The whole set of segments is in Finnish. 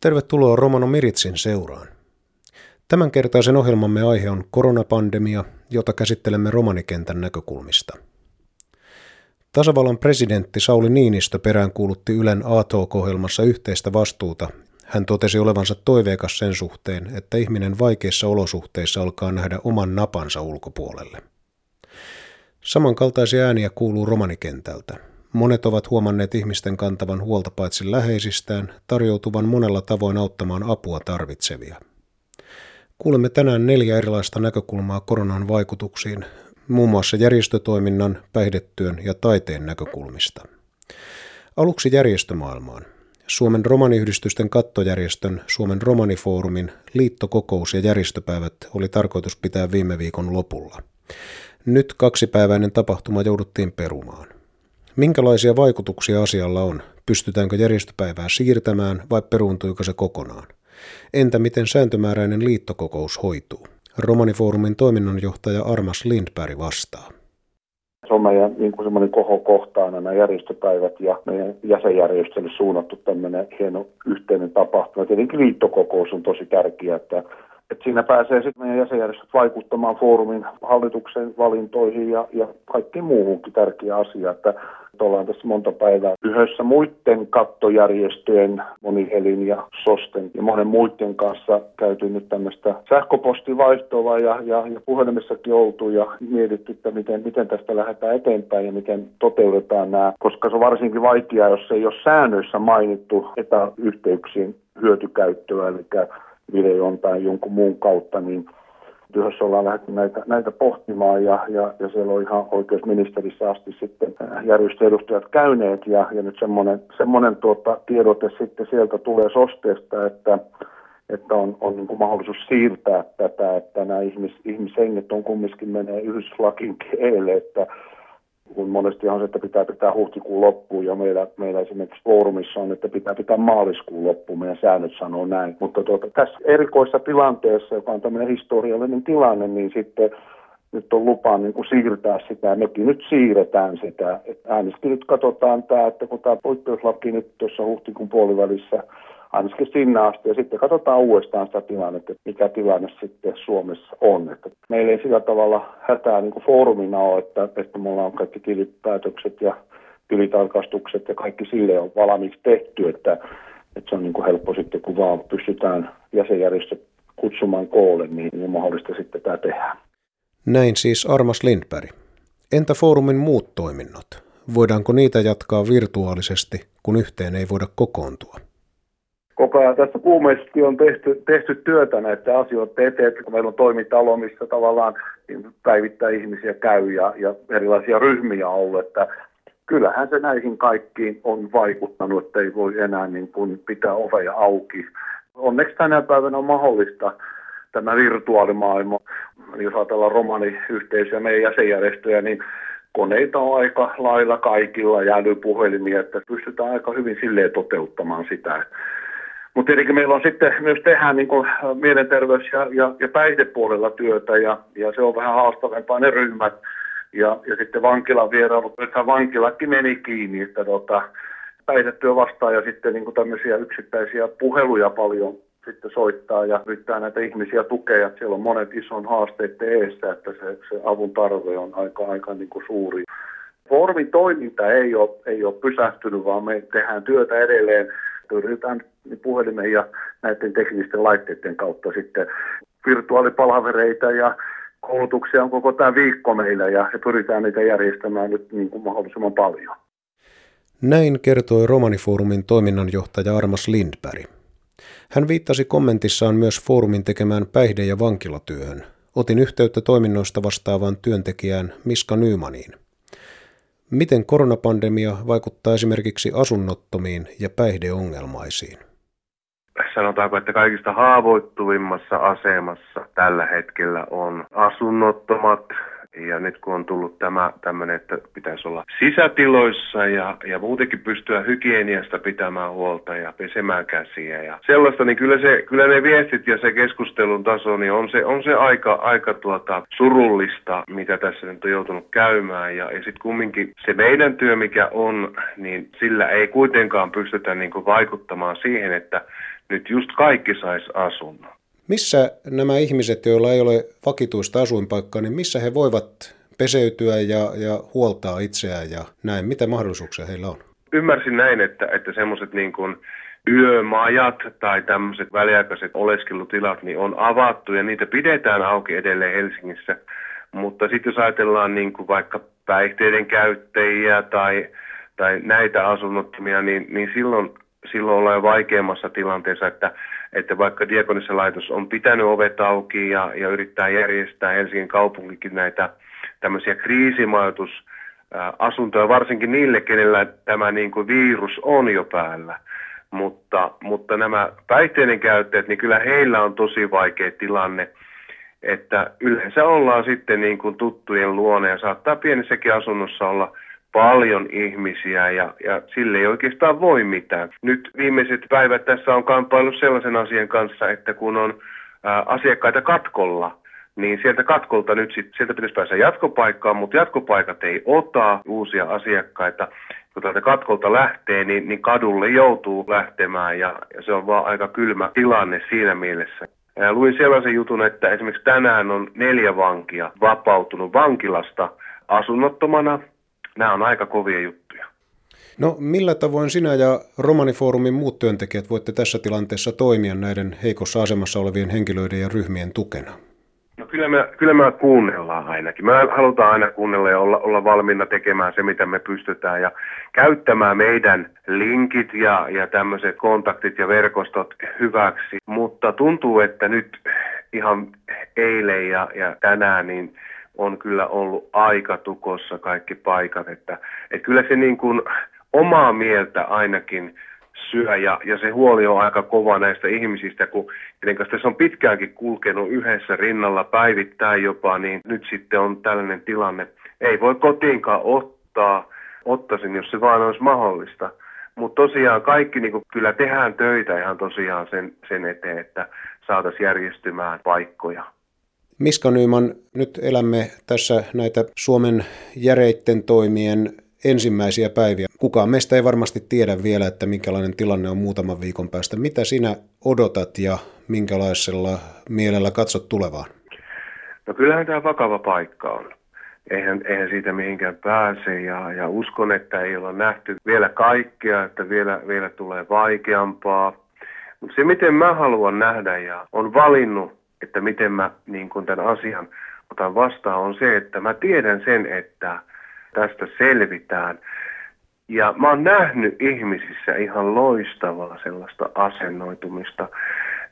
Tervetuloa Romano Miritsin seuraan. Tämänkertaisen ohjelmamme aihe on koronapandemia, jota käsittelemme romanikentän näkökulmista. Tasavallan presidentti Sauli Niinistö peräänkuulutti Ylen A-Talk-ohjelmassa yhteistä vastuuta. Hän totesi olevansa toiveikas sen suhteen, että ihminen vaikeissa olosuhteissa alkaa nähdä oman napansa ulkopuolelle. Samankaltaisia ääniä kuuluu romanikentältä. Monet ovat huomanneet ihmisten kantavan huolta paitsi läheisistään, tarjoutuvan monella tavoin auttamaan apua tarvitsevia. Kuulemme tänään neljä erilaista näkökulmaa koronan vaikutuksiin, muun muassa järjestötoiminnan, päihdetyön ja taiteen näkökulmista. Aluksi järjestömaailmaan. Suomen romaniyhdistysten kattojärjestön Suomen romanifoorumin liittokokous ja järjestöpäivät oli tarkoitus pitää viime viikon lopulla. Nyt kaksipäiväinen tapahtuma jouduttiin perumaan. Minkälaisia vaikutuksia asialla on? Pystytäänkö järjestöpäivää siirtämään vai peruuntuiko se kokonaan? Entä miten sääntömääräinen liittokokous hoituu? Romanifoorumin toiminnanjohtaja Armas Lindberg vastaa. Se on meidän niin kuin semmoinen kohokohtaan nämä järjestöpäivät ja meidän jäsenjärjestölle suunnattu tämmöinen hieno yhteinen tapahtuma. Tietenkin liittokokous on tosi tärkeä, että että siinä pääsee sitten meidän jäsenjärjestöt vaikuttamaan foorumin hallituksen valintoihin ja, ja kaikkiin muuhunkin tärkeä asia, että ollaan tässä monta päivää yhdessä muiden kattojärjestöjen, Monihelin ja Sosten ja monen muiden kanssa käyty nyt tämmöistä sähköpostivaihtoa ja, ja, ja puhelimessakin oltu ja mietitty, että miten, miten tästä lähdetään eteenpäin ja miten toteutetaan nämä, koska se on varsinkin vaikeaa, jos ei ole säännöissä mainittu etäyhteyksien hyötykäyttöä, eli videon tai jonkun muun kautta, niin työssä ollaan lähdetty näitä, näitä pohtimaan ja, ja, ja siellä on ihan oikeusministerissä asti sitten järjestöedustajat käyneet ja, ja nyt semmoinen, semmoinen tuota, tiedote sitten sieltä tulee sosteesta, että, että on, on niin kuin mahdollisuus siirtää tätä, että nämä ihmis, ihmishenget on kumminkin menee yhdyslakin keelle, että kun monesti on se, että pitää pitää huhtikuun loppuun ja meillä, meillä esimerkiksi foorumissa on, että pitää pitää maaliskuun loppuun, meidän säännöt sanoo näin. Mutta tuota, tässä erikoissa tilanteessa, joka on tämmöinen historiallinen tilanne, niin sitten nyt on lupa niin kuin siirtää sitä, mekin nyt siirretään sitä. Äänesti nyt katsotaan tämä, että kun tämä poikkeuslaki nyt tuossa huhtikuun puolivälissä ainakin sinne asti. Ja sitten katsotaan uudestaan sitä tilannetta, että mikä tilanne sitten Suomessa on. Että meillä ei sillä tavalla hätää niin kuin foorumina ole, että, että me ollaan kaikki tilipäätökset ja tilitarkastukset ja kaikki sille on valmiiksi tehty, että, että se on niin kuin helppo sitten, kun vaan pystytään jäsenjärjestöt kutsumaan koolle, niin on mahdollista sitten tämä tehdä. Näin siis Armas Lindberg. Entä foorumin muut toiminnot? Voidaanko niitä jatkaa virtuaalisesti, kun yhteen ei voida kokoontua? Koko ajan tässä kuumeisesti on tehty, tehty työtä näiden asioiden eteen, kun meillä on toimintalo, missä tavallaan päivittää ihmisiä käy ja, ja erilaisia ryhmiä on ollut, että kyllähän se näihin kaikkiin on vaikuttanut, että ei voi enää niin kuin pitää oveja auki. Onneksi tänä päivänä on mahdollista tämä virtuaalimaailma. Jos ajatellaan romaniyhteisöjä, meidän jäsenjärjestöjä, niin koneita on aika lailla kaikilla ja älypuhelimia, että pystytään aika hyvin silleen toteuttamaan sitä. Mutta tietenkin meillä on sitten myös tehdään niin kuin mielenterveys- ja, ja, ja päihdepuolella työtä ja, ja se on vähän haastavempaa ne ryhmät. Ja, ja sitten vankilan vierailut, nythän vankilakin meni kiinni, että tota, päihdetyö vastaa ja sitten niin kuin tämmöisiä yksittäisiä puheluja paljon sitten soittaa ja yrittää näitä ihmisiä tukea. Siellä on monet ison haasteiden eessä, että se, se avun tarve on aika, aika niin kuin suuri. Formin toiminta ei ole, ei ole pysähtynyt, vaan me tehdään työtä edelleen yritetään puhelimen ja näiden teknisten laitteiden kautta sitten virtuaalipalvereita ja koulutuksia on koko tämä viikko meillä ja pyritään niitä järjestämään nyt niin kuin mahdollisimman paljon. Näin kertoi Romanifoorumin toiminnanjohtaja Armas Lindberg. Hän viittasi kommentissaan myös foorumin tekemään päihde- ja vankilatyöhön. Otin yhteyttä toiminnoista vastaavaan työntekijään Miska Nymaniin. Miten koronapandemia vaikuttaa esimerkiksi asunnottomiin ja päihdeongelmaisiin? Sanotaanko, että kaikista haavoittuvimmassa asemassa tällä hetkellä on asunnottomat, ja nyt kun on tullut tämä tämmöinen, että pitäisi olla sisätiloissa ja, ja muutenkin pystyä hygieniasta pitämään huolta ja pesemään käsiä ja sellaista, niin kyllä, se, kyllä ne viestit ja se keskustelun taso, niin on se, on se aika, aika tuota surullista, mitä tässä nyt on joutunut käymään. Ja, ja sitten kumminkin se meidän työ, mikä on, niin sillä ei kuitenkaan pystytä niin kuin vaikuttamaan siihen, että nyt just kaikki sais asunnon. Missä nämä ihmiset, joilla ei ole vakituista asuinpaikkaa, niin missä he voivat peseytyä ja, ja huoltaa itseään ja näin? Mitä mahdollisuuksia heillä on? Ymmärsin näin, että, että semmoiset niin kuin yömajat tai tämmöiset väliaikaiset oleskelutilat niin on avattu ja niitä pidetään auki edelleen Helsingissä. Mutta sitten jos ajatellaan niin kuin vaikka päihteiden käyttäjiä tai, tai näitä asunnottomia, niin, niin silloin, silloin ollaan vaikeammassa tilanteessa, että, että vaikka Diakonissa laitos on pitänyt ovet auki ja, ja yrittää järjestää Helsingin kaupunkikin näitä tämmöisiä kriisimajoitusasuntoja, varsinkin niille, kenellä tämä niin kuin virus on jo päällä. Mutta, mutta nämä päihteiden käyttäjät, niin kyllä heillä on tosi vaikea tilanne, että yleensä ollaan sitten niin kuin tuttujen luona ja saattaa pienessäkin asunnossa olla paljon ihmisiä ja, ja sille ei oikeastaan voi mitään. Nyt viimeiset päivät tässä on kamppailu sellaisen asian kanssa, että kun on ää, asiakkaita katkolla, niin sieltä katkolta nyt sit, sieltä pitäisi päästä jatkopaikkaan, mutta jatkopaikat ei ota uusia asiakkaita. Kun täältä katkolta lähtee, niin, niin kadulle joutuu lähtemään ja, ja se on vaan aika kylmä tilanne siinä mielessä. Ja luin sellaisen jutun, että esimerkiksi tänään on neljä vankia vapautunut vankilasta asunnottomana. Nämä on aika kovia juttuja. No millä tavoin sinä ja Romanifoorumin muut työntekijät voitte tässä tilanteessa toimia näiden heikossa asemassa olevien henkilöiden ja ryhmien tukena? No kyllä me, kyllä me kuunnellaan ainakin. Me halutaan aina kuunnella ja olla, olla valmiina tekemään se, mitä me pystytään ja käyttämään meidän linkit ja, ja tämmöiset kontaktit ja verkostot hyväksi. Mutta tuntuu, että nyt ihan eilen ja, ja tänään niin on kyllä ollut aika tukossa kaikki paikat. Että, että kyllä se niin kuin omaa mieltä ainakin syö ja, ja se huoli on aika kova näistä ihmisistä, kun kenen kanssa tässä on pitkäänkin kulkenut yhdessä rinnalla päivittäin jopa, niin nyt sitten on tällainen tilanne. Ei voi kotiinkaan ottaa, ottaisin, jos se vaan olisi mahdollista. Mutta tosiaan kaikki niin kyllä tehdään töitä ihan tosiaan sen, sen eteen, että saataisiin järjestymään paikkoja. Miska Nyman, nyt elämme tässä näitä Suomen järeitten toimien ensimmäisiä päiviä. Kukaan meistä ei varmasti tiedä vielä, että minkälainen tilanne on muutaman viikon päästä. Mitä sinä odotat ja minkälaisella mielellä katsot tulevaan? No kyllähän tämä vakava paikka on. Eihän, eihän siitä mihinkään pääse ja, ja uskon, että ei olla nähty vielä kaikkea, että vielä, vielä tulee vaikeampaa. Mutta se, miten mä haluan nähdä ja on valinnut, että miten mä niin kun tämän asian otan vastaan, on se, että mä tiedän sen, että – tästä selvitään. Ja mä oon nähnyt ihmisissä ihan loistavaa sellaista asennoitumista,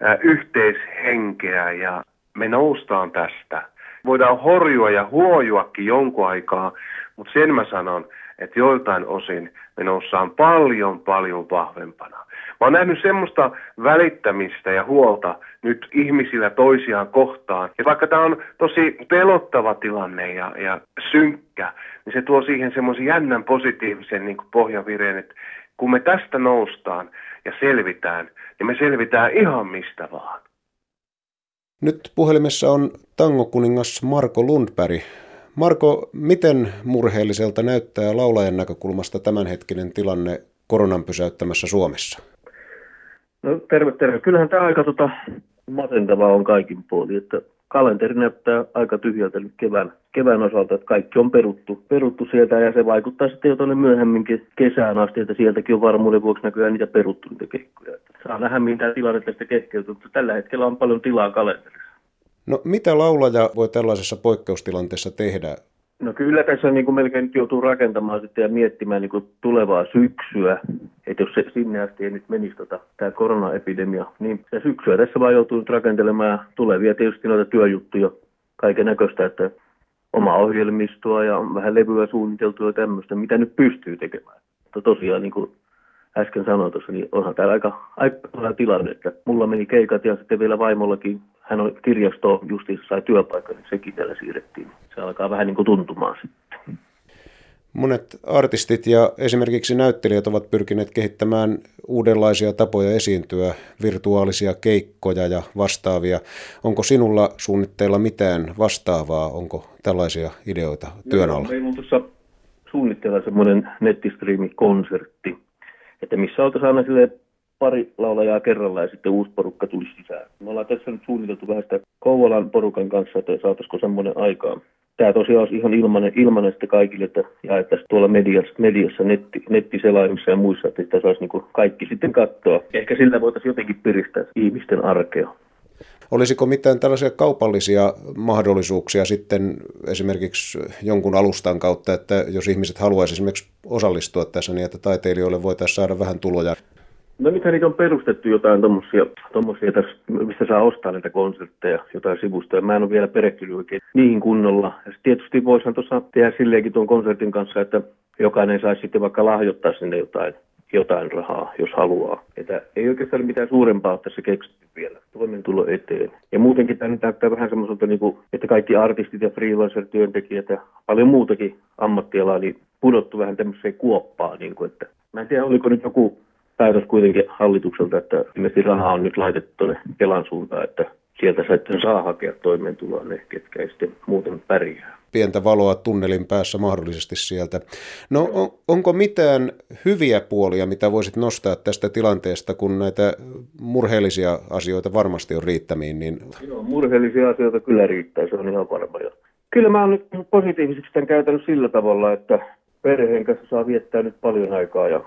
ää, yhteishenkeä ja me noustaan tästä. Voidaan horjua ja huojuakin jonkun aikaa, mutta sen mä sanon, että joiltain osin me noustaan paljon paljon vahvempana. Mä oon nähnyt semmoista välittämistä ja huolta nyt ihmisillä toisiaan kohtaan. Ja vaikka tämä on tosi pelottava tilanne ja, ja synkkä, niin se tuo siihen semmoisen jännän positiivisen niin pohjavireen, että kun me tästä noustaan ja selvitään, niin me selvitään ihan mistä vaan. Nyt puhelimessa on tangokuningas Marko Lundberg. Marko, miten murheelliselta näyttää laulajan näkökulmasta tämänhetkinen tilanne koronan pysäyttämässä Suomessa? No terve, terve. Kyllähän tämä aika tota, masentavaa on kaikin puolin, että kalenteri näyttää aika tyhjältä nyt kevään, kevään osalta, että kaikki on peruttu, peruttu sieltä ja se vaikuttaa sitten jo tuonne myöhemminkin kesään asti, että sieltäkin on varmuuden vuoksi näkyään niitä peruttu niitä keikkoja. Saa nähdä, mitä tilanne tästä keskeytyy, mutta tällä hetkellä on paljon tilaa kalenterissa. No mitä laulaja voi tällaisessa poikkeustilanteessa tehdä? No kyllä tässä niin kuin melkein nyt joutuu rakentamaan sitten ja miettimään niin kuin tulevaa syksyä, että jos se sinne asti ei nyt menisi tota, tämä koronaepidemia, niin se syksyä tässä vaan joutuu nyt rakentelemaan tulevia tietysti noita työjuttuja, kaiken näköistä, että oma ohjelmistoa ja vähän levyä suunniteltua ja tämmöistä, mitä nyt pystyy tekemään. Mutta tosiaan niin kuin äsken sanoin tuossa, niin onhan täällä aika, aika tilanne, että mulla meni keikat ja sitten vielä vaimollakin hän on kirjasto justiinsa sai työpaikan, niin sekin täällä siirrettiin. Se alkaa vähän niin kuin tuntumaan sitten. Monet artistit ja esimerkiksi näyttelijät ovat pyrkineet kehittämään uudenlaisia tapoja esiintyä, virtuaalisia keikkoja ja vastaavia. Onko sinulla suunnitteilla mitään vastaavaa? Onko tällaisia ideoita työn alla? Meillä on tuossa suunnitteilla semmoinen nettistriimikonsertti, että missä oltaisiin aina sille pari laulajaa kerralla ja sitten uusi porukka tuli sisään. Me ollaan tässä nyt suunniteltu vähän sitä Kouvolan porukan kanssa, että saataisiko semmoinen aikaa. Tämä tosiaan olisi ihan ilmanen, ilmanen sitten kaikille, että jaettaisiin tuolla mediassa, mediassa netti, nettiselaimissa ja muissa, että sitä saisi niin kaikki sitten katsoa. Ehkä sillä voitaisiin jotenkin piristää ihmisten arkea. Olisiko mitään tällaisia kaupallisia mahdollisuuksia sitten esimerkiksi jonkun alustan kautta, että jos ihmiset haluaisivat esimerkiksi osallistua tässä niin, että taiteilijoille voitaisiin saada vähän tuloja? No nythän niitä on perustettu jotain tommosia, tommosia tässä, mistä saa ostaa näitä konsertteja, jotain sivustoja. Mä en ole vielä perehtynyt oikein niihin kunnolla. Ja tietysti voisihan tuossa tehdä silleenkin tuon konsertin kanssa, että jokainen saisi sitten vaikka lahjoittaa sinne jotain jotain rahaa, jos haluaa. Että ei oikeastaan ole mitään suurempaa tässä keksitty vielä toimeentulo eteen. Ja muutenkin tämä näyttää vähän semmoiselta, niin kuin, että kaikki artistit ja freelancer-työntekijät ja paljon muutakin ammattialaa niin pudottu vähän tämmöiseen kuoppaan. Niin kuin, että mä en tiedä, oliko nyt joku päätös kuitenkin hallitukselta, että ilmeisesti rahaa on nyt laitettu tuonne Kelan suuntaan, että sieltä sitten saa hakea toimeentuloa ne, ketkä ei sitten muuten pärjää pientä valoa tunnelin päässä mahdollisesti sieltä. No on, onko mitään hyviä puolia, mitä voisit nostaa tästä tilanteesta, kun näitä murheellisia asioita varmasti on riittämiin? Niin... Joo, murheellisia asioita kyllä riittää, se on ihan varma. Jo. Kyllä mä oon nyt positiivisesti tämän käytänyt sillä tavalla, että perheen kanssa saa viettää nyt paljon aikaa ja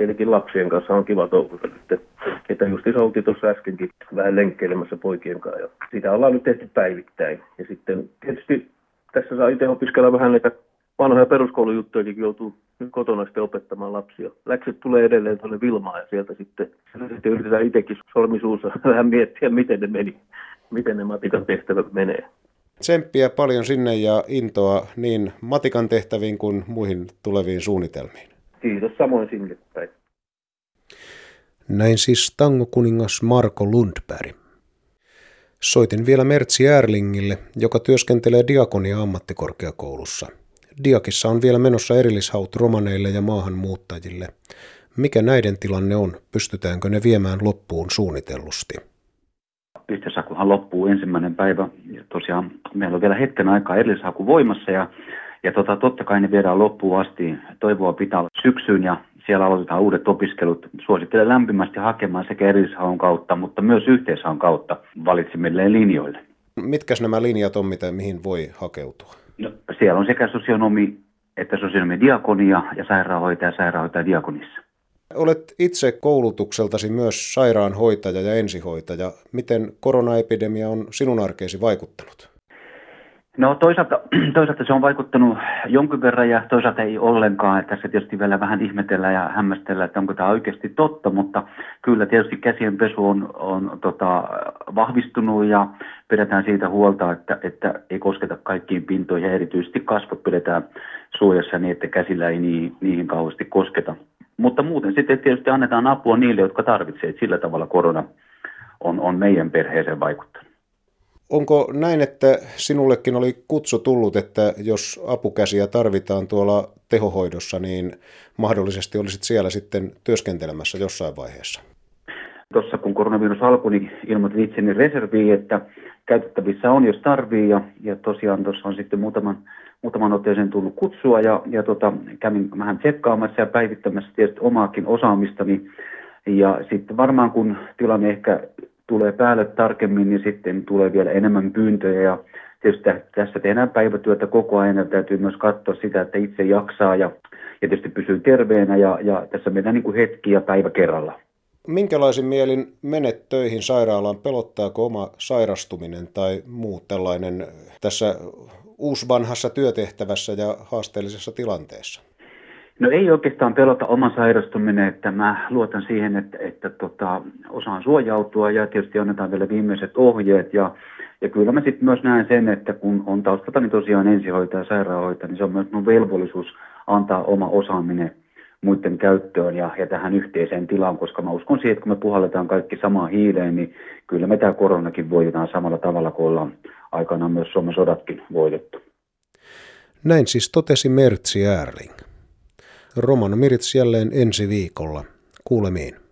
tietenkin lapsien kanssa on kiva touhuta nyt. Että just oltiin tuossa äskenkin vähän lenkkeilemässä poikien kanssa ja sitä ollaan nyt tehty päivittäin. Ja sitten tietysti tässä saa itse opiskella vähän näitä vanhoja peruskoulujuttuja, kun joutuu kotona sitten opettamaan lapsia. Läkset tulee edelleen tuonne Vilmaan ja sieltä sitten, sitten yritetään itsekin sormisuussa vähän miettiä, miten ne meni, miten ne matikan tehtävät menee. Tsemppiä paljon sinne ja intoa niin matikan tehtäviin kuin muihin tuleviin suunnitelmiin. Kiitos samoin sinne päin. Näin siis tangokuningas Marko Lundberg. Soitin vielä Mertsi Erlingille, joka työskentelee Diakonia ammattikorkeakoulussa. Diakissa on vielä menossa erillishaut romaneille ja maahanmuuttajille. Mikä näiden tilanne on? Pystytäänkö ne viemään loppuun suunnitellusti? Yhteishakuhan loppuu ensimmäinen päivä. Ja tosiaan meillä on vielä hetken aikaa erillishaku voimassa ja, ja tota, totta kai ne viedään loppuun asti. Toivoa pitää olla syksyyn ja siellä aloitetaan uudet opiskelut. Suosittelen lämpimästi hakemaan sekä erillishaun kautta, mutta myös yhteishaun kautta valitsimilleen linjoille. Mitkä nämä linjat on, mitä, mihin voi hakeutua? No, siellä on sekä sosionomi että sosionomi diakonia ja sairaanhoitaja sairaanhoitaja diakonissa. Olet itse koulutukseltasi myös sairaanhoitaja ja ensihoitaja. Miten koronaepidemia on sinun arkeesi vaikuttanut? No toisaalta, toisaalta se on vaikuttanut jonkin verran ja toisaalta ei ollenkaan. Tässä tietysti vielä vähän ihmetellä ja hämmästellä, että onko tämä oikeasti totta, mutta kyllä tietysti käsien pesu on, on tota, vahvistunut ja pidetään siitä huolta, että, että ei kosketa kaikkiin pintoihin ja erityisesti kasvot pidetään suojassa niin, että käsillä ei niihin, niihin kauheasti kosketa. Mutta muuten sitten tietysti annetaan apua niille, jotka tarvitsevat. Sillä tavalla korona on, on meidän perheeseen vaikuttanut. Onko näin, että sinullekin oli kutsu tullut, että jos apukäsiä tarvitaan tuolla tehohoidossa, niin mahdollisesti olisit siellä sitten työskentelemässä jossain vaiheessa? Tuossa kun koronavirus alkoi, niin ilmoitin itseni reserviin, että käytettävissä on, jos tarvii. Ja, ja tosiaan tuossa on sitten muutaman, muutaman otteeseen tullut kutsua ja, ja tota, kävin vähän tsekkaamassa ja päivittämässä tietysti omaakin osaamistani. Ja sitten varmaan kun tilanne ehkä tulee päälle tarkemmin, niin sitten tulee vielä enemmän pyyntöjä ja tietysti tässä tehdään päivätyötä koko ajan ja täytyy myös katsoa sitä, että itse jaksaa ja, ja tietysti pysyy terveenä ja, ja tässä mennään niin kuin hetki ja päivä kerralla. Minkälaisin mielin menet töihin sairaalaan? Pelottaako oma sairastuminen tai muu tällainen tässä uusvanhassa työtehtävässä ja haasteellisessa tilanteessa? No ei oikeastaan pelota oma sairastuminen, että mä luotan siihen, että, että tota, osaan suojautua ja tietysti annetaan vielä viimeiset ohjeet ja, ja kyllä mä sitten myös näen sen, että kun on taustalta niin tosiaan ensihoitaja ja sairaanhoitaja, niin se on myös mun velvollisuus antaa oma osaaminen muiden käyttöön ja, ja tähän yhteiseen tilaan, koska mä uskon siihen, että kun me puhalletaan kaikki samaan hiileen, niin kyllä me tämä koronakin voitetaan samalla tavalla kuin ollaan aikanaan myös Suomen sodatkin voitettu. Näin siis totesi Mertsi Erling. Roman Mirits jälleen ensi viikolla. Kuulemiin.